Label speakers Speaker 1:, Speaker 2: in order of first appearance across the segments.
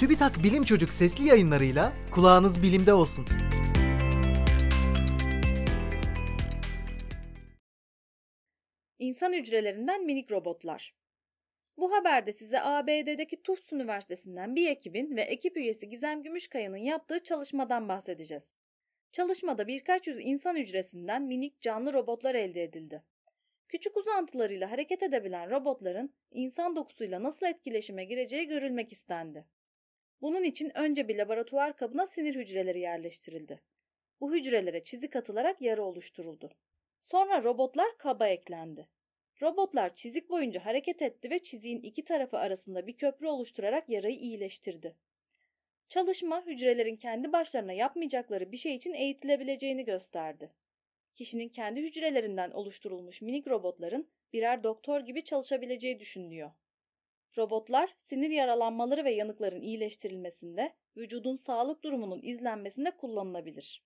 Speaker 1: TÜBİTAK Bilim Çocuk sesli yayınlarıyla kulağınız bilimde olsun.
Speaker 2: İnsan hücrelerinden minik robotlar. Bu haberde size ABD'deki Tufts Üniversitesi'nden bir ekibin ve ekip üyesi Gizem Gümüşkaya'nın yaptığı çalışmadan bahsedeceğiz. Çalışmada birkaç yüz insan hücresinden minik canlı robotlar elde edildi. Küçük uzantılarıyla hareket edebilen robotların insan dokusuyla nasıl etkileşime gireceği görülmek istendi. Bunun için önce bir laboratuvar kabına sinir hücreleri yerleştirildi. Bu hücrelere çizik atılarak yara oluşturuldu. Sonra robotlar kaba eklendi. Robotlar çizik boyunca hareket etti ve çiziğin iki tarafı arasında bir köprü oluşturarak yarayı iyileştirdi. Çalışma hücrelerin kendi başlarına yapmayacakları bir şey için eğitilebileceğini gösterdi. Kişinin kendi hücrelerinden oluşturulmuş minik robotların birer doktor gibi çalışabileceği düşünülüyor. Robotlar sinir yaralanmaları ve yanıkların iyileştirilmesinde, vücudun sağlık durumunun izlenmesinde kullanılabilir.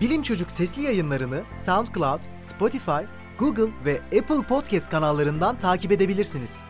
Speaker 1: Bilim Çocuk sesli yayınlarını SoundCloud, Spotify, Google ve Apple Podcast kanallarından takip edebilirsiniz.